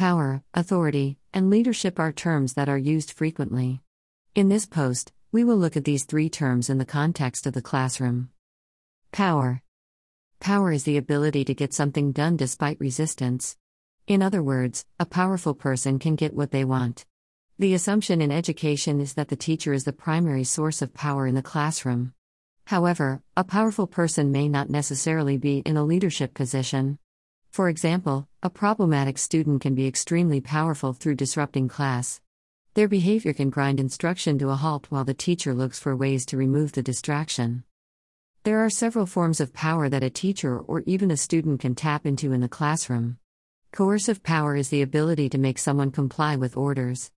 Power, authority, and leadership are terms that are used frequently. In this post, we will look at these three terms in the context of the classroom. Power. Power is the ability to get something done despite resistance. In other words, a powerful person can get what they want. The assumption in education is that the teacher is the primary source of power in the classroom. However, a powerful person may not necessarily be in a leadership position. For example, a problematic student can be extremely powerful through disrupting class. Their behavior can grind instruction to a halt while the teacher looks for ways to remove the distraction. There are several forms of power that a teacher or even a student can tap into in the classroom. Coercive power is the ability to make someone comply with orders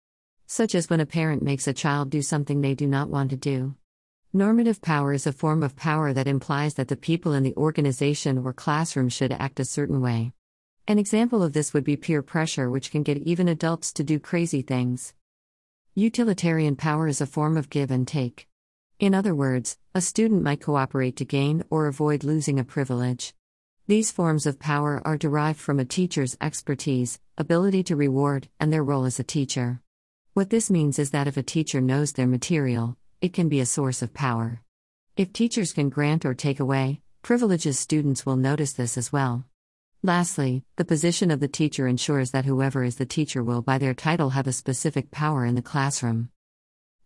such as when a parent makes a child do something they do not want to do. Normative power is a form of power that implies that the people in the organization or classroom should act a certain way. An example of this would be peer pressure, which can get even adults to do crazy things. Utilitarian power is a form of give and take. In other words, a student might cooperate to gain or avoid losing a privilege. These forms of power are derived from a teacher's expertise, ability to reward, and their role as a teacher. What this means is that if a teacher knows their material, it can be a source of power. If teachers can grant or take away privileges, students will notice this as well. Lastly, the position of the teacher ensures that whoever is the teacher will, by their title, have a specific power in the classroom.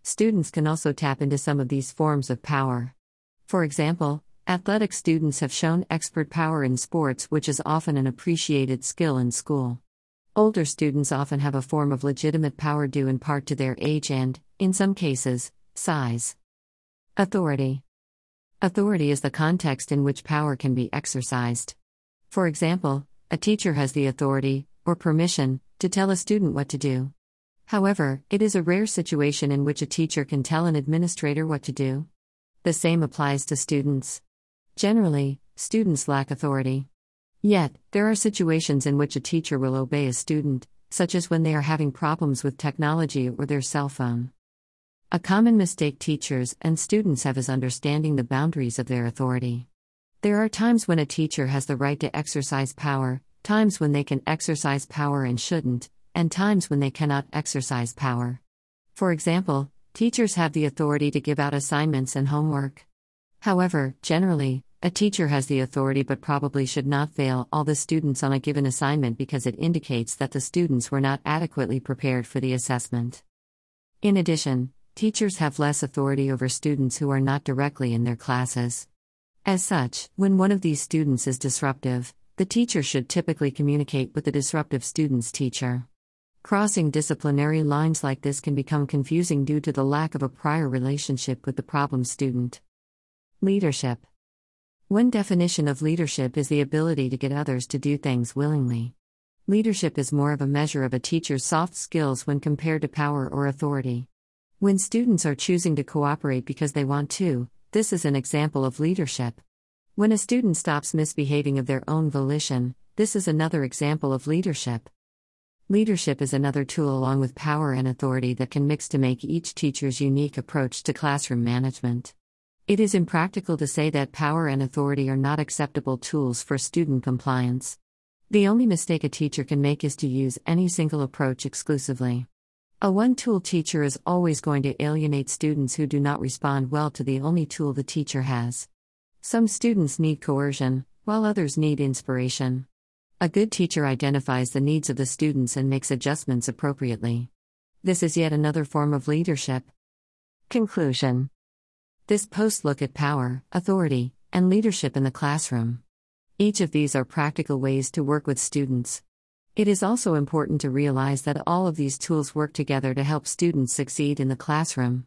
Students can also tap into some of these forms of power. For example, athletic students have shown expert power in sports, which is often an appreciated skill in school. Older students often have a form of legitimate power due in part to their age and, in some cases, size. Authority Authority is the context in which power can be exercised. For example, a teacher has the authority, or permission, to tell a student what to do. However, it is a rare situation in which a teacher can tell an administrator what to do. The same applies to students. Generally, students lack authority. Yet, there are situations in which a teacher will obey a student, such as when they are having problems with technology or their cell phone. A common mistake teachers and students have is understanding the boundaries of their authority. There are times when a teacher has the right to exercise power, times when they can exercise power and shouldn't, and times when they cannot exercise power. For example, teachers have the authority to give out assignments and homework. However, generally, a teacher has the authority but probably should not fail all the students on a given assignment because it indicates that the students were not adequately prepared for the assessment. In addition, teachers have less authority over students who are not directly in their classes. As such, when one of these students is disruptive, the teacher should typically communicate with the disruptive student's teacher. Crossing disciplinary lines like this can become confusing due to the lack of a prior relationship with the problem student. Leadership one definition of leadership is the ability to get others to do things willingly. Leadership is more of a measure of a teacher's soft skills when compared to power or authority. When students are choosing to cooperate because they want to, this is an example of leadership. When a student stops misbehaving of their own volition, this is another example of leadership. Leadership is another tool along with power and authority that can mix to make each teacher's unique approach to classroom management. It is impractical to say that power and authority are not acceptable tools for student compliance. The only mistake a teacher can make is to use any single approach exclusively. A one tool teacher is always going to alienate students who do not respond well to the only tool the teacher has. Some students need coercion, while others need inspiration. A good teacher identifies the needs of the students and makes adjustments appropriately. This is yet another form of leadership. Conclusion this post look at power, authority, and leadership in the classroom. Each of these are practical ways to work with students. It is also important to realize that all of these tools work together to help students succeed in the classroom.